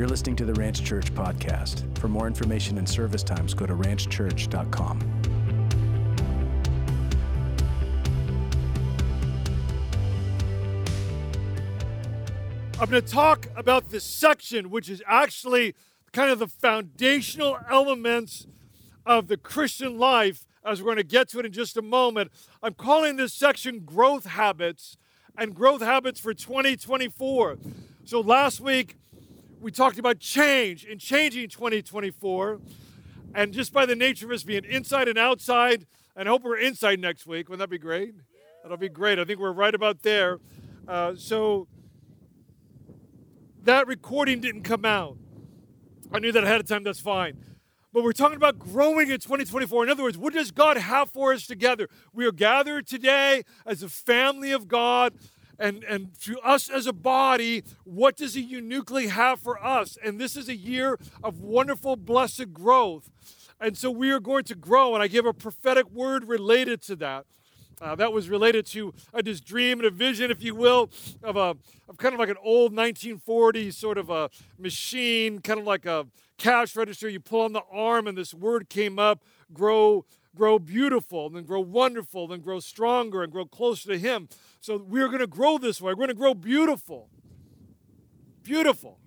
You're listening to the Ranch Church podcast. For more information and service times, go to ranchchurch.com. I'm going to talk about this section, which is actually kind of the foundational elements of the Christian life, as we're going to get to it in just a moment. I'm calling this section Growth Habits and Growth Habits for 2024. So last week, we talked about change and changing 2024. And just by the nature of us being inside and outside, and I hope we're inside next week. Wouldn't that be great? That'll be great. I think we're right about there. Uh, so, that recording didn't come out. I knew that ahead of time, that's fine. But we're talking about growing in 2024. In other words, what does God have for us together? We are gathered today as a family of God, and, and to us as a body, what does He uniquely have for us? And this is a year of wonderful, blessed growth. And so we are going to grow, and I give a prophetic word related to that. Uh, that was related to uh, this dream and a vision, if you will, of a of kind of like an old 1940s sort of a machine, kind of like a cash register. You pull on the arm, and this word came up: grow, grow beautiful, then grow wonderful, then grow stronger, and grow closer to Him. So we're going to grow this way. We're going to grow beautiful, beautiful,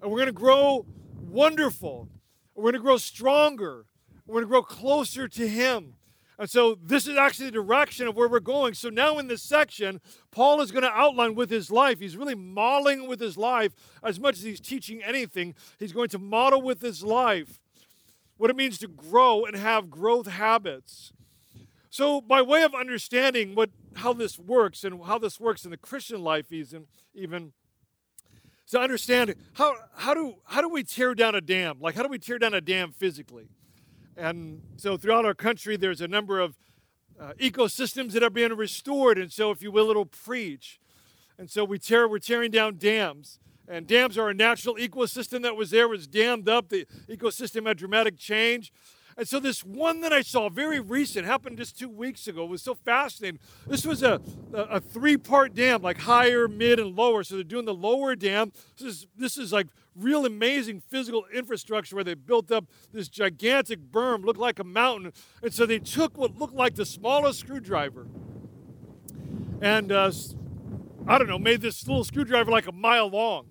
and we're going to grow wonderful. We're going to grow stronger. We're going to grow closer to Him. And so this is actually the direction of where we're going. So now in this section, Paul is going to outline with his life. He's really modeling with his life as much as he's teaching anything. He's going to model with his life what it means to grow and have growth habits. So by way of understanding what how this works and how this works in the Christian life even even to understand how how do how do we tear down a dam? Like how do we tear down a dam physically? And so throughout our country, there's a number of uh, ecosystems that are being restored. And so, if you will, it'll preach. And so we tear, we're tearing down dams. And dams are a natural ecosystem that was there, was dammed up. The ecosystem had dramatic change. And so this one that I saw, very recent, happened just two weeks ago, was so fascinating. This was a, a, a three-part dam, like higher, mid, and lower. So they're doing the lower dam. This is, this is like real amazing physical infrastructure where they built up this gigantic berm, looked like a mountain. And so they took what looked like the smallest screwdriver and, uh, I don't know, made this little screwdriver like a mile long.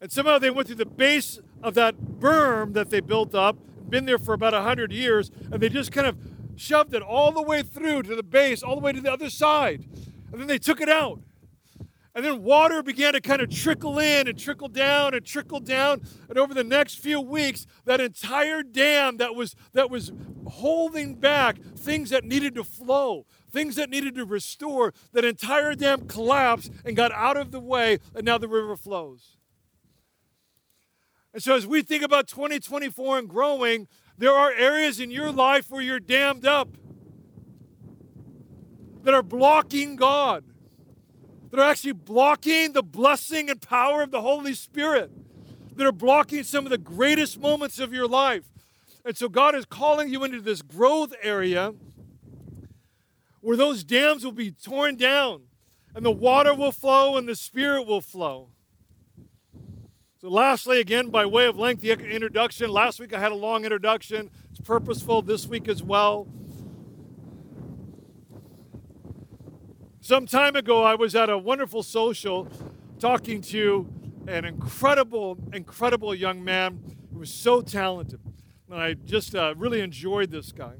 And somehow they went through the base of that berm that they built up been there for about 100 years, and they just kind of shoved it all the way through to the base, all the way to the other side. And then they took it out. And then water began to kind of trickle in and trickle down and trickle down. And over the next few weeks, that entire dam that was that was holding back things that needed to flow, things that needed to restore, that entire dam collapsed and got out of the way, and now the river flows. And so, as we think about 2024 and growing, there are areas in your life where you're dammed up that are blocking God, that are actually blocking the blessing and power of the Holy Spirit, that are blocking some of the greatest moments of your life. And so, God is calling you into this growth area where those dams will be torn down and the water will flow and the Spirit will flow. So, lastly, again, by way of lengthy introduction, last week I had a long introduction. It's purposeful this week as well. Some time ago, I was at a wonderful social talking to an incredible, incredible young man who was so talented. And I just uh, really enjoyed this guy.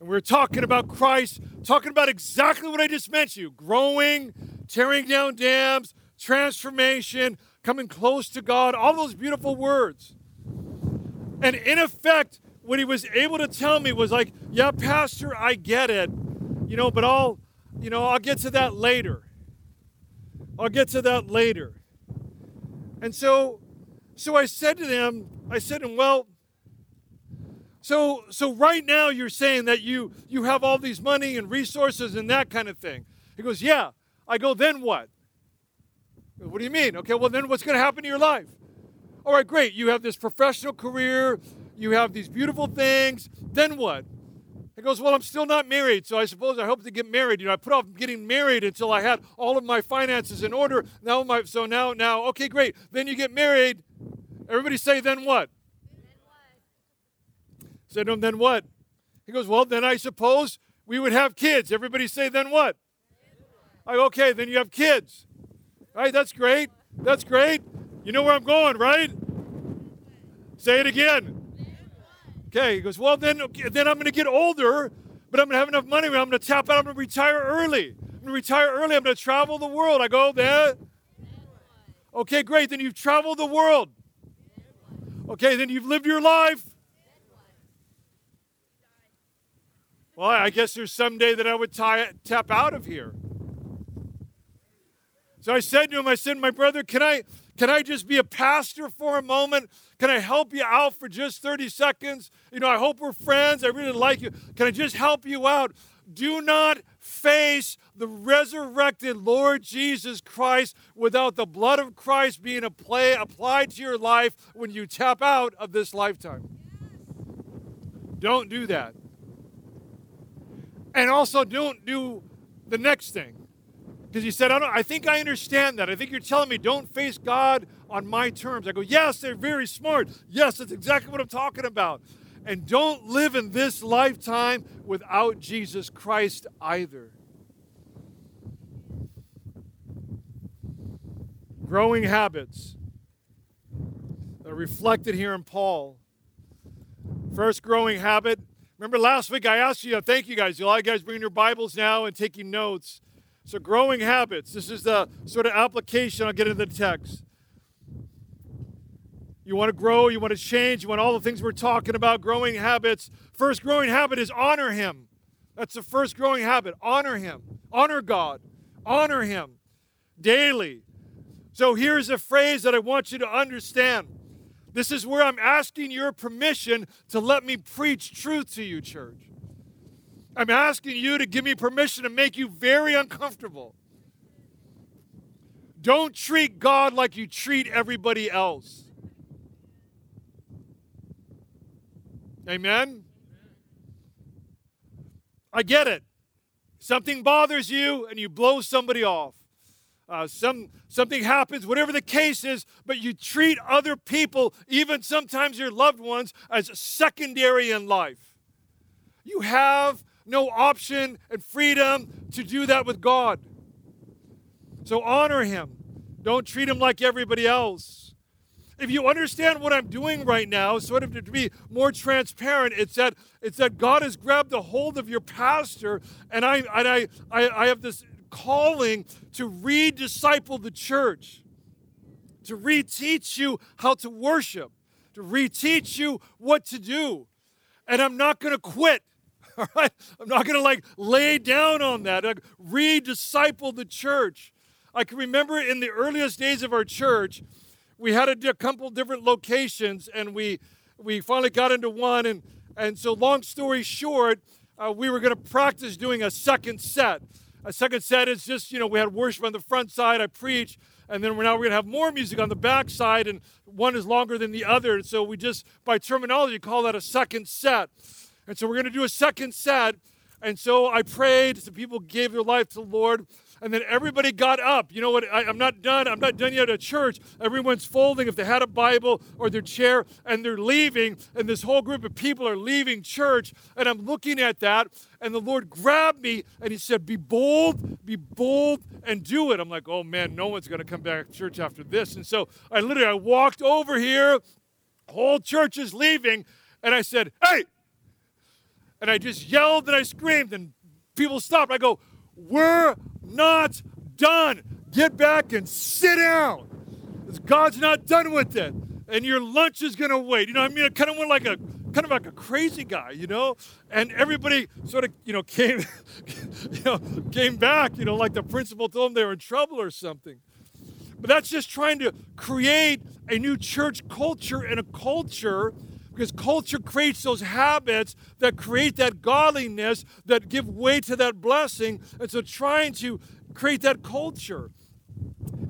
And we were talking about Christ, talking about exactly what I just mentioned growing, tearing down dams, transformation, coming close to God, all those beautiful words. And in effect, what he was able to tell me was like, yeah, Pastor, I get it, you know, but I'll, you know, I'll get to that later. I'll get to that later. And so, so I said to them, I said to him, well, so so right now you're saying that you you have all these money and resources and that kind of thing. He goes, yeah. I go, then what? What do you mean? Okay, well, then what's going to happen to your life? All right, great. You have this professional career, you have these beautiful things. Then what? He goes, Well, I'm still not married, so I suppose I hope to get married. You know, I put off getting married until I had all of my finances in order. Now my so now now okay, great. Then you get married. Everybody say, then what? Then what? Said to him, then what? He goes, Well, then I suppose we would have kids. Everybody say, then what? I go, okay, then you have kids. Right, that's great. That's great. You know where I'm going, right? Say it again. Okay, he goes, well, then, okay, then I'm going to get older, but I'm going to have enough money. I'm going to tap out. I'm going to retire early. I'm going to retire early. I'm going to travel the world. I go, there. Okay, great. Then you've traveled the world. Okay, then you've lived your life. Well, I guess there's someday that I would tie, tap out of here. So I said to him, I said, my brother, can I, can I just be a pastor for a moment? Can I help you out for just 30 seconds? You know, I hope we're friends. I really like you. Can I just help you out? Do not face the resurrected Lord Jesus Christ without the blood of Christ being apply, applied to your life when you tap out of this lifetime. Don't do that. And also, don't do the next thing. Because he said, I, don't, I think I understand that. I think you're telling me don't face God on my terms. I go, Yes, they're very smart. Yes, that's exactly what I'm talking about. And don't live in this lifetime without Jesus Christ either. Growing habits are reflected here in Paul. First growing habit. Remember last week I asked you, thank you guys. A lot of you guys bringing your Bibles now and taking notes. So, growing habits. This is the sort of application. I'll get into the text. You want to grow, you want to change, you want all the things we're talking about, growing habits. First growing habit is honor Him. That's the first growing habit. Honor Him. Honor God. Honor Him daily. So here's a phrase that I want you to understand. This is where I'm asking your permission to let me preach truth to you, church. I'm asking you to give me permission to make you very uncomfortable. Don't treat God like you treat everybody else. Amen? I get it. Something bothers you and you blow somebody off. Uh, some something happens, whatever the case is, but you treat other people, even sometimes your loved ones, as secondary in life. You have no option and freedom to do that with God. So honor Him. Don't treat Him like everybody else. If you understand what I'm doing right now, sort of to be more transparent, it's that it's that God has grabbed a hold of your pastor, and I and I I, I have this calling to redisciple the church, to reteach you how to worship, to reteach you what to do. And I'm not going to quit. I'm not going to like lay down on that. Like, redisciple the church. I can remember in the earliest days of our church, we had a couple different locations, and we we finally got into one. And and so, long story short, uh, we were going to practice doing a second set. A second set is just you know we had worship on the front side. I preach, and then we're now we're going to have more music on the back side, and one is longer than the other. And so we just by terminology call that a second set. And so we're going to do a second set. And so I prayed. Some people gave their life to the Lord. And then everybody got up. You know what? I, am not done. I'm not done yet at church. Everyone's folding if they had a Bible or their chair, and they're leaving. And this whole group of people are leaving church. And I'm looking at that. And the Lord grabbed me and He said, Be bold, be bold, and do it. I'm like, Oh man, no one's going to come back to church after this. And so I literally I walked over here. Whole church is leaving. And I said, Hey, and I just yelled and I screamed, and people stopped. I go, We're not done. Get back and sit down. God's not done with it. And your lunch is gonna wait. You know, I mean, I kind of went like a kind of like a crazy guy, you know? And everybody sort of, you know, came, you know, came back, you know, like the principal told them they were in trouble or something. But that's just trying to create a new church culture and a culture because culture creates those habits that create that godliness that give way to that blessing. And so trying to create that culture.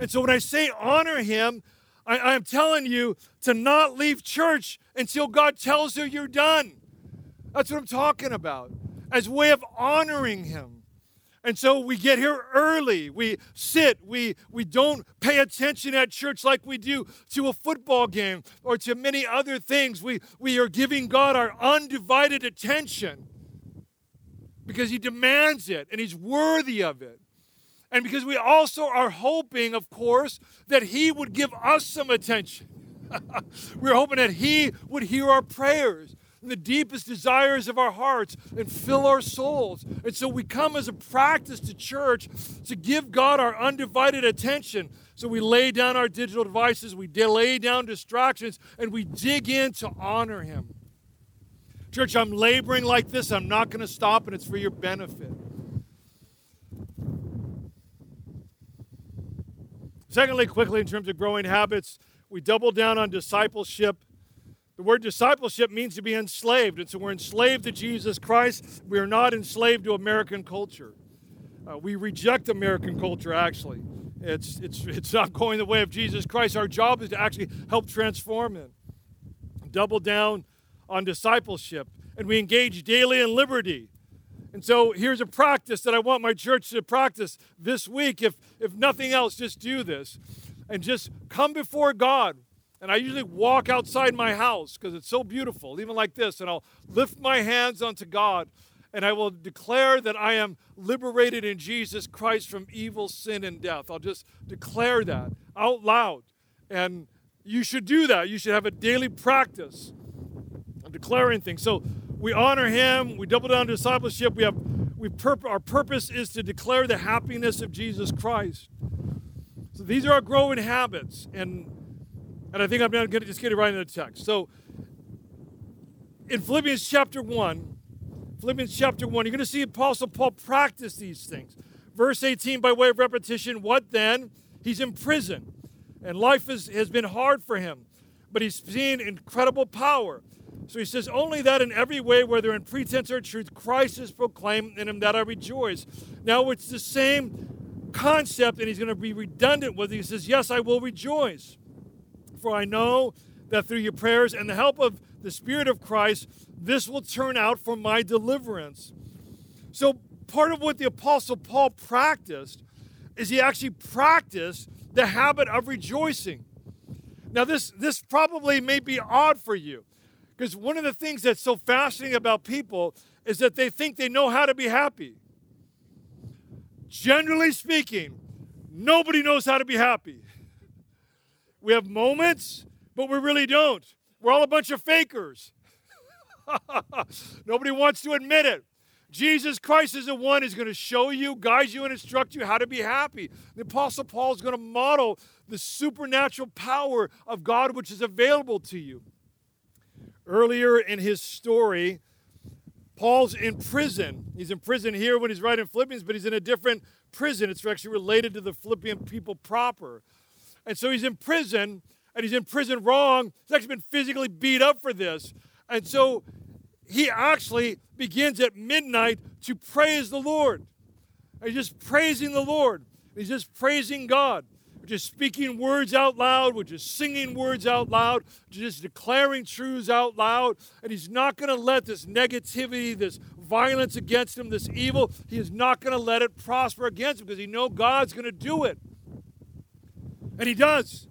And so when I say honor him, I, am telling you to not leave church until God tells you you're done. That's what I'm talking about. as way of honoring Him. And so we get here early. We sit. We, we don't pay attention at church like we do to a football game or to many other things. We, we are giving God our undivided attention because He demands it and He's worthy of it. And because we also are hoping, of course, that He would give us some attention. We're hoping that He would hear our prayers the deepest desires of our hearts and fill our souls. And so we come as a practice to church to give God our undivided attention. So we lay down our digital devices, we lay down distractions, and we dig in to honor Him. Church, I'm laboring like this. I'm not going to stop, and it's for your benefit. Secondly, quickly, in terms of growing habits, we double down on discipleship. The word discipleship means to be enslaved. And so we're enslaved to Jesus Christ. We are not enslaved to American culture. Uh, we reject American culture, actually. It's, it's, it's not going the way of Jesus Christ. Our job is to actually help transform it. Double down on discipleship. And we engage daily in liberty. And so here's a practice that I want my church to practice this week. If, if nothing else, just do this and just come before God. And I usually walk outside my house because it's so beautiful, even like this, and I'll lift my hands unto God and I will declare that I am liberated in Jesus Christ from evil, sin, and death. I'll just declare that out loud. And you should do that. You should have a daily practice of declaring things. So we honor Him, we double down discipleship, we have we pur- our purpose is to declare the happiness of Jesus Christ. So these are our growing habits, and and I think I'm going to just get it right in the text. So in Philippians chapter one, Philippians chapter one, you're going to see Apostle Paul practice these things. Verse 18, by way of repetition, what then? He's in prison, and life is, has been hard for him, but he's seen incredible power. So he says, Only that in every way, whether in pretense or truth, Christ is proclaimed, in him that I rejoice. Now it's the same concept, and he's going to be redundant with it. He says, Yes, I will rejoice. For I know that through your prayers and the help of the Spirit of Christ, this will turn out for my deliverance. So, part of what the Apostle Paul practiced is he actually practiced the habit of rejoicing. Now, this, this probably may be odd for you because one of the things that's so fascinating about people is that they think they know how to be happy generally speaking, nobody knows how to be happy. We have moments, but we really don't. We're all a bunch of fakers. nobody wants to admit it. Jesus Christ is the one who's going to show you, guide you, and instruct you how to be happy. The Apostle Paul is going to model the supernatural power of God which is available to you. Earlier in his story, Paul's in prison. He's in prison here when he's writing Philippians, but he's in a different prison. It's actually related to the Philippian people proper. And so he's in prison, and he's in prison wrong. He's actually been physically beat up for this. And so he actually begins at midnight to praise the Lord. And he's just praising the Lord. He's just praising God just speaking words out loud, we're just singing words out loud, just declaring truths out loud. And he's not going to let this negativity, this violence against him, this evil, he is not going to let it prosper against him because he knows God's going to do it. And he does.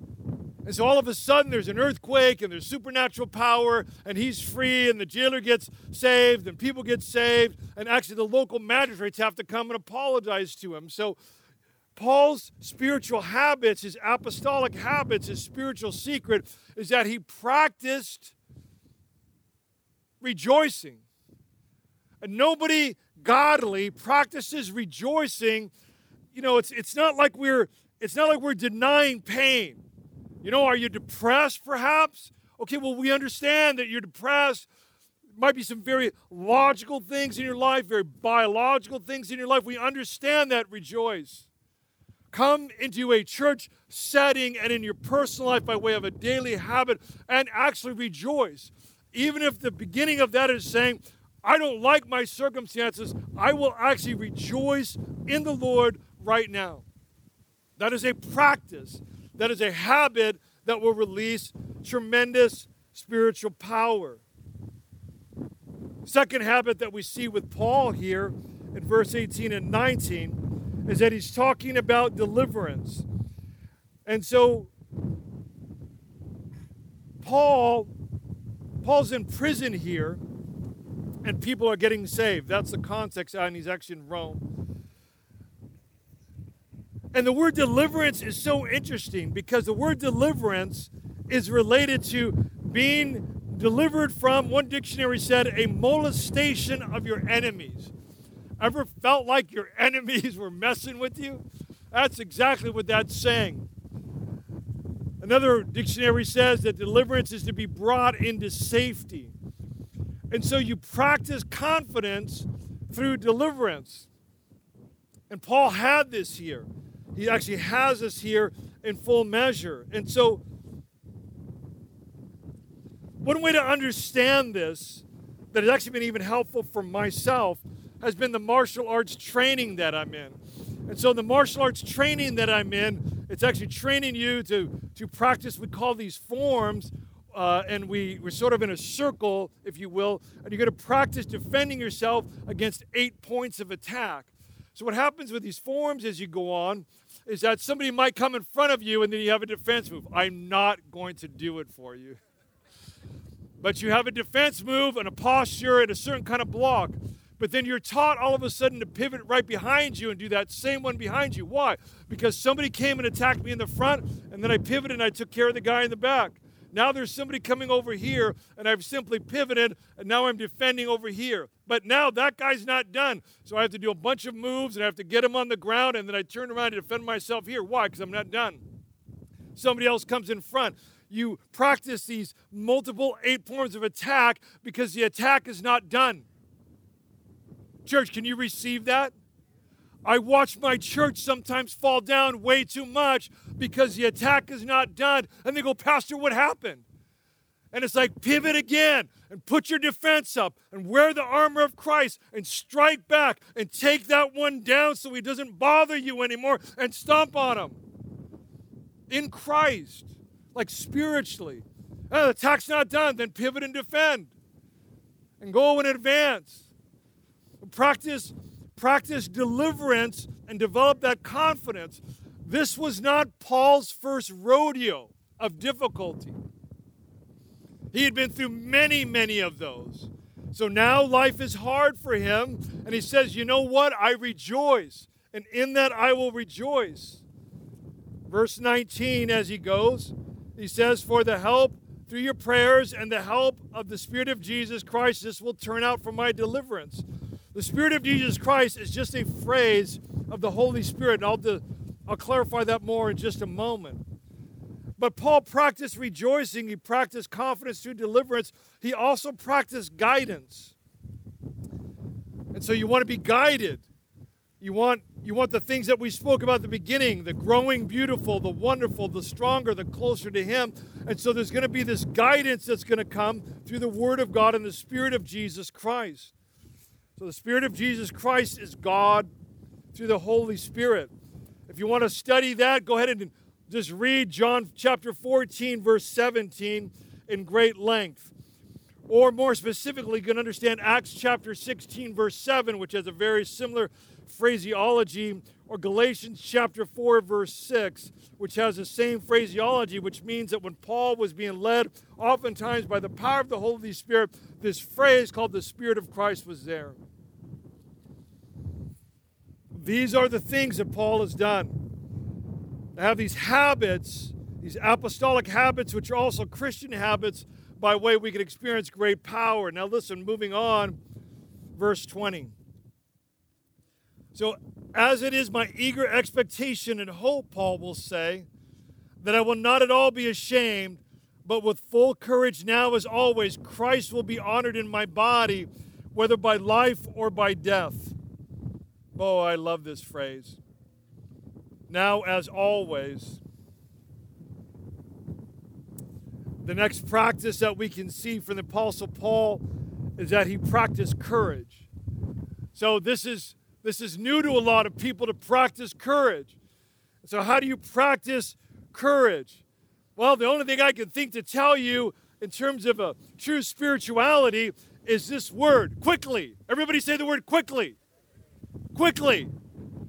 And so all of a sudden there's an earthquake and there's supernatural power and he's free and the jailer gets saved and people get saved and actually the local magistrates have to come and apologize to him. So Paul's spiritual habits, his apostolic habits, his spiritual secret is that he practiced rejoicing. And nobody godly practices rejoicing. You know, it's it's not like we're it's not like we're denying pain. You know, are you depressed perhaps? Okay, well, we understand that you're depressed. Might be some very logical things in your life, very biological things in your life. We understand that rejoice. Come into a church setting and in your personal life by way of a daily habit and actually rejoice. Even if the beginning of that is saying, I don't like my circumstances, I will actually rejoice in the Lord right now. That is a practice, that is a habit that will release tremendous spiritual power. Second habit that we see with Paul here in verse 18 and 19 is that he's talking about deliverance. And so Paul Paul's in prison here and people are getting saved. That's the context and he's actually in Rome. And the word deliverance is so interesting because the word deliverance is related to being delivered from, one dictionary said, a molestation of your enemies. Ever felt like your enemies were messing with you? That's exactly what that's saying. Another dictionary says that deliverance is to be brought into safety. And so you practice confidence through deliverance. And Paul had this here. He actually has us here in full measure. And so, one way to understand this that has actually been even helpful for myself has been the martial arts training that I'm in. And so, the martial arts training that I'm in, it's actually training you to, to practice, we call these forms, uh, and we, we're sort of in a circle, if you will, and you're going to practice defending yourself against eight points of attack. So, what happens with these forms as you go on is that somebody might come in front of you and then you have a defense move. I'm not going to do it for you. But you have a defense move and a posture and a certain kind of block. But then you're taught all of a sudden to pivot right behind you and do that same one behind you. Why? Because somebody came and attacked me in the front, and then I pivoted and I took care of the guy in the back. Now there's somebody coming over here, and I've simply pivoted, and now I'm defending over here. But now that guy's not done. So I have to do a bunch of moves, and I have to get him on the ground, and then I turn around to defend myself here. Why? Because I'm not done. Somebody else comes in front you practice these multiple eight forms of attack because the attack is not done. Church, can you receive that? I watch my church sometimes fall down way too much because the attack is not done. And they go, Pastor, what happened? And it's like, pivot again and put your defense up and wear the armor of Christ and strike back and take that one down so he doesn't bother you anymore and stomp on him. In Christ, like spiritually. Oh, the attack's not done, then pivot and defend and go in advance. Practice, practice deliverance and develop that confidence. This was not Paul's first rodeo of difficulty. He had been through many, many of those. So now life is hard for him, and he says, You know what? I rejoice, and in that I will rejoice. Verse 19, as he goes, he says, For the help through your prayers and the help of the Spirit of Jesus Christ, this will turn out for my deliverance. The Spirit of Jesus Christ is just a phrase of the Holy Spirit. And I'll, I'll clarify that more in just a moment. But Paul practiced rejoicing, he practiced confidence through deliverance, he also practiced guidance. And so you want to be guided. You want you want the things that we spoke about at the beginning, the growing beautiful, the wonderful, the stronger, the closer to him. And so there's going to be this guidance that's going to come through the word of God and the spirit of Jesus Christ. So the Spirit of Jesus Christ is God through the Holy Spirit. If you want to study that, go ahead and just read John chapter 14, verse 17 in great length. Or more specifically, you can understand Acts chapter 16, verse 7, which has a very similar phraseology, or Galatians chapter 4, verse 6, which has the same phraseology, which means that when Paul was being led, oftentimes by the power of the Holy Spirit, this phrase called the Spirit of Christ was there. These are the things that Paul has done. To have these habits, these apostolic habits, which are also Christian habits, by way we can experience great power. Now, listen, moving on, verse 20. So, as it is my eager expectation and hope, Paul will say, that I will not at all be ashamed, but with full courage now as always, Christ will be honored in my body, whether by life or by death. Oh, I love this phrase. Now, as always, the next practice that we can see from the Apostle Paul is that he practiced courage. So, this is this is new to a lot of people to practice courage. So, how do you practice courage? Well, the only thing I can think to tell you in terms of a true spirituality is this word quickly. Everybody say the word quickly. Quickly.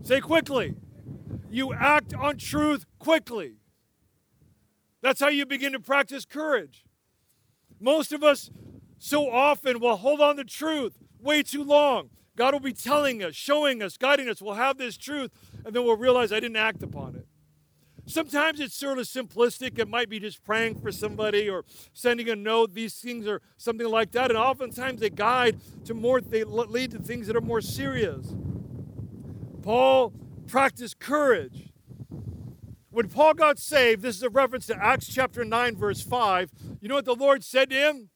Say quickly. You act on truth quickly. That's how you begin to practice courage. Most of us so often will hold on to truth way too long. God will be telling us, showing us, guiding us. We'll have this truth, and then we'll realize I didn't act upon it. Sometimes it's sort of simplistic. It might be just praying for somebody or sending a note. These things are something like that. And oftentimes they guide to more, they lead to things that are more serious. Paul practiced courage. When Paul got saved, this is a reference to Acts chapter 9, verse 5. You know what the Lord said to him?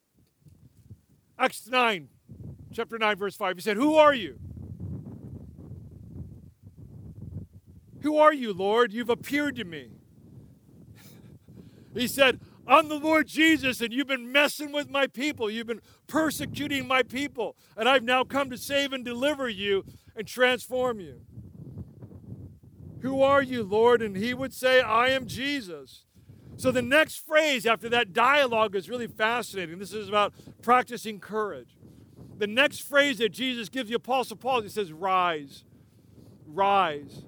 Acts 9, chapter 9, verse 5. He said, Who are you? Who are you, Lord? You've appeared to me. he said, I'm the Lord Jesus, and you've been messing with my people. You've been persecuting my people, and I've now come to save and deliver you and transform you. Who are you, Lord? And he would say, I am Jesus. So the next phrase after that dialogue is really fascinating. This is about practicing courage. The next phrase that Jesus gives the Apostle Paul, he says, Rise. Rise.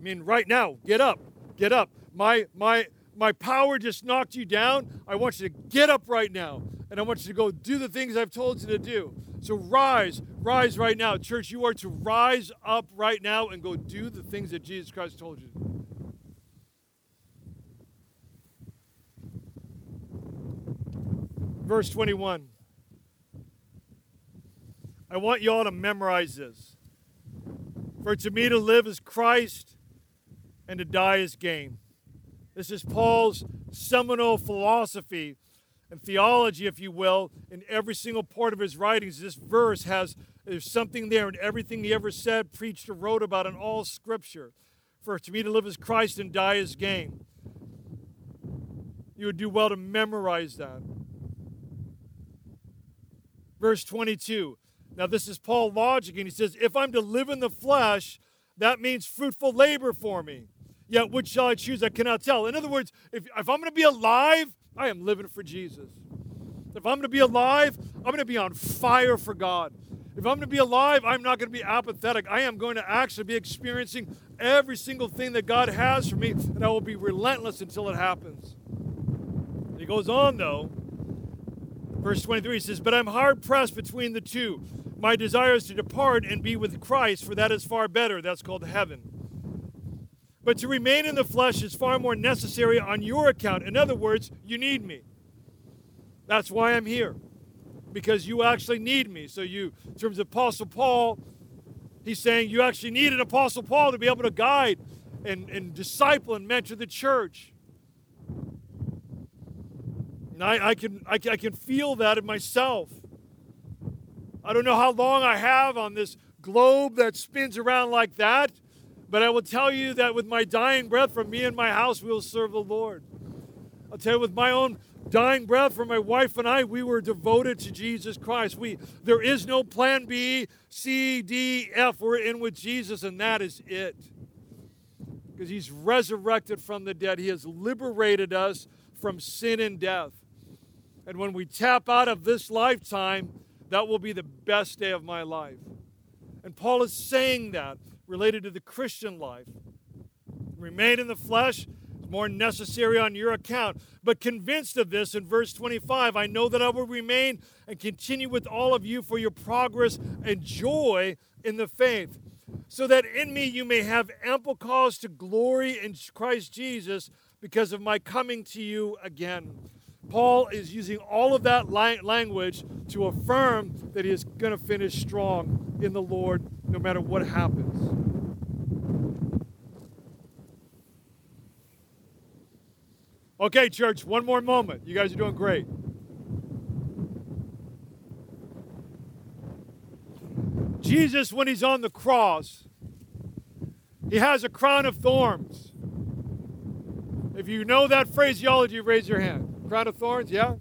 I mean, right now, get up. Get up. My, my, my power just knocked you down. I want you to get up right now. And I want you to go do the things I've told you to do. So rise, rise right now. Church, you are to rise up right now and go do the things that Jesus Christ told you. Verse 21. I want you all to memorize this. For to me to live is Christ and to die is gain. This is Paul's seminal philosophy and theology, if you will, in every single part of his writings. This verse has there's something there in everything he ever said, preached, or wrote about in all Scripture. For to me to live is Christ and die is gain. You would do well to memorize that. Verse 22. Now, this is Paul logic, and he says, If I'm to live in the flesh, that means fruitful labor for me. Yet, which shall I choose? I cannot tell. In other words, if, if I'm going to be alive, I am living for Jesus. If I'm going to be alive, I'm going to be on fire for God. If I'm going to be alive, I'm not going to be apathetic. I am going to actually be experiencing every single thing that God has for me, and I will be relentless until it happens. he goes on, though. Verse 23 says, But I'm hard pressed between the two. My desire is to depart and be with Christ, for that is far better. That's called heaven. But to remain in the flesh is far more necessary on your account. In other words, you need me. That's why I'm here, because you actually need me. So, you, in terms of Apostle Paul, he's saying you actually need an Apostle Paul to be able to guide and, and disciple and mentor the church. And I, I, can, I, I can feel that in myself. I don't know how long I have on this globe that spins around like that. But I will tell you that with my dying breath, from me and my house, we will serve the Lord. I'll tell you, with my own dying breath, from my wife and I, we were devoted to Jesus Christ. We there is no plan B, C, D, F. We're in with Jesus, and that is it. Because He's resurrected from the dead. He has liberated us from sin and death. And when we tap out of this lifetime, that will be the best day of my life. And Paul is saying that related to the Christian life. Remain in the flesh is more necessary on your account. But convinced of this, in verse 25, I know that I will remain and continue with all of you for your progress and joy in the faith, so that in me you may have ample cause to glory in Christ Jesus because of my coming to you again. Paul is using all of that language to affirm that he is going to finish strong in the Lord no matter what happens. Okay, church, one more moment. You guys are doing great. Jesus, when he's on the cross, he has a crown of thorns. If you know that phraseology, raise your hand. Crown of thorns, yeah?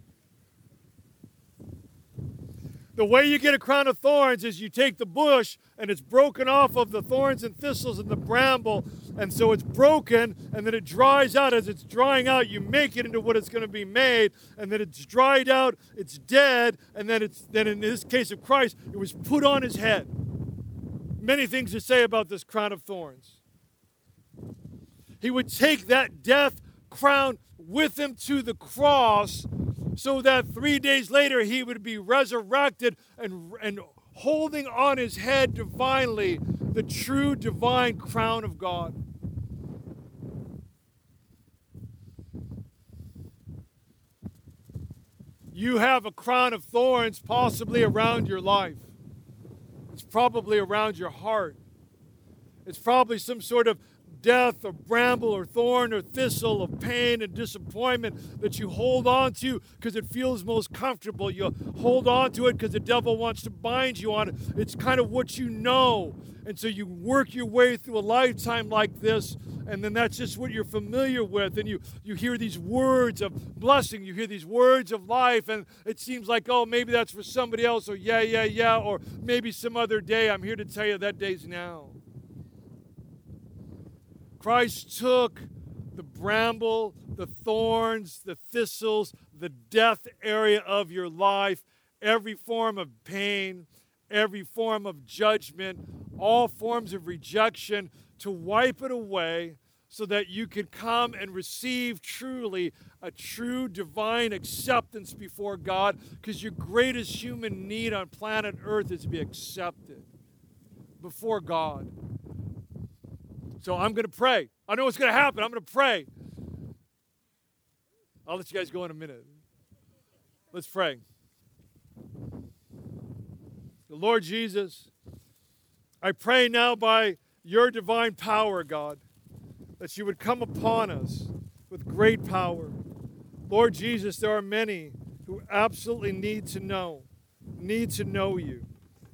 The way you get a crown of thorns is you take the bush and it's broken off of the thorns and thistles and the bramble, and so it's broken, and then it dries out. As it's drying out, you make it into what it's going to be made, and then it's dried out, it's dead, and then it's then in this case of Christ, it was put on his head. Many things to say about this crown of thorns. He would take that death crown with him to the cross so that three days later he would be resurrected and, and holding on his head divinely the true divine crown of God. You have a crown of thorns possibly around your life. It's probably around your heart. It's probably some sort of death or bramble or thorn or thistle of pain and disappointment that you hold on to because it feels most comfortable. You hold on to it because the devil wants to bind you on it. It's kind of what you know. And so you work your way through a lifetime like this, and then that's just what you're familiar with. And you, you hear these words of blessing, you hear these words of life, and it seems like, oh, maybe that's for somebody else, or yeah, yeah, yeah, or maybe some other day. I'm here to tell you that day's now. Christ took the bramble, the thorns, the thistles, the death area of your life, every form of pain, every form of judgment, all forms of rejection, to wipe it away so that you can come and receive truly a true divine acceptance before God because your greatest human need on planet Earth is to be accepted before God. So I'm going to pray. I know what's going to happen. I'm going to pray. I'll let you guys go in a minute. Let's pray. The Lord Jesus, I pray now by your divine power, God, that you would come upon us with great power. Lord Jesus, there are many who absolutely need to know, need to know you,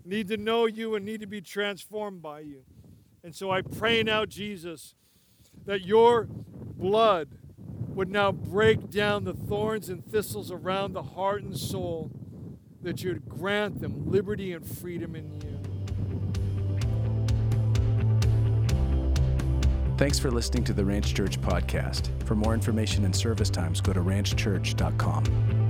need to know you, and need to be transformed by you. And so I pray now, Jesus, that your blood would now break down the thorns and thistles around the heart and soul, that you would grant them liberty and freedom in you. Thanks for listening to the Ranch Church podcast. For more information and service times, go to ranchchurch.com.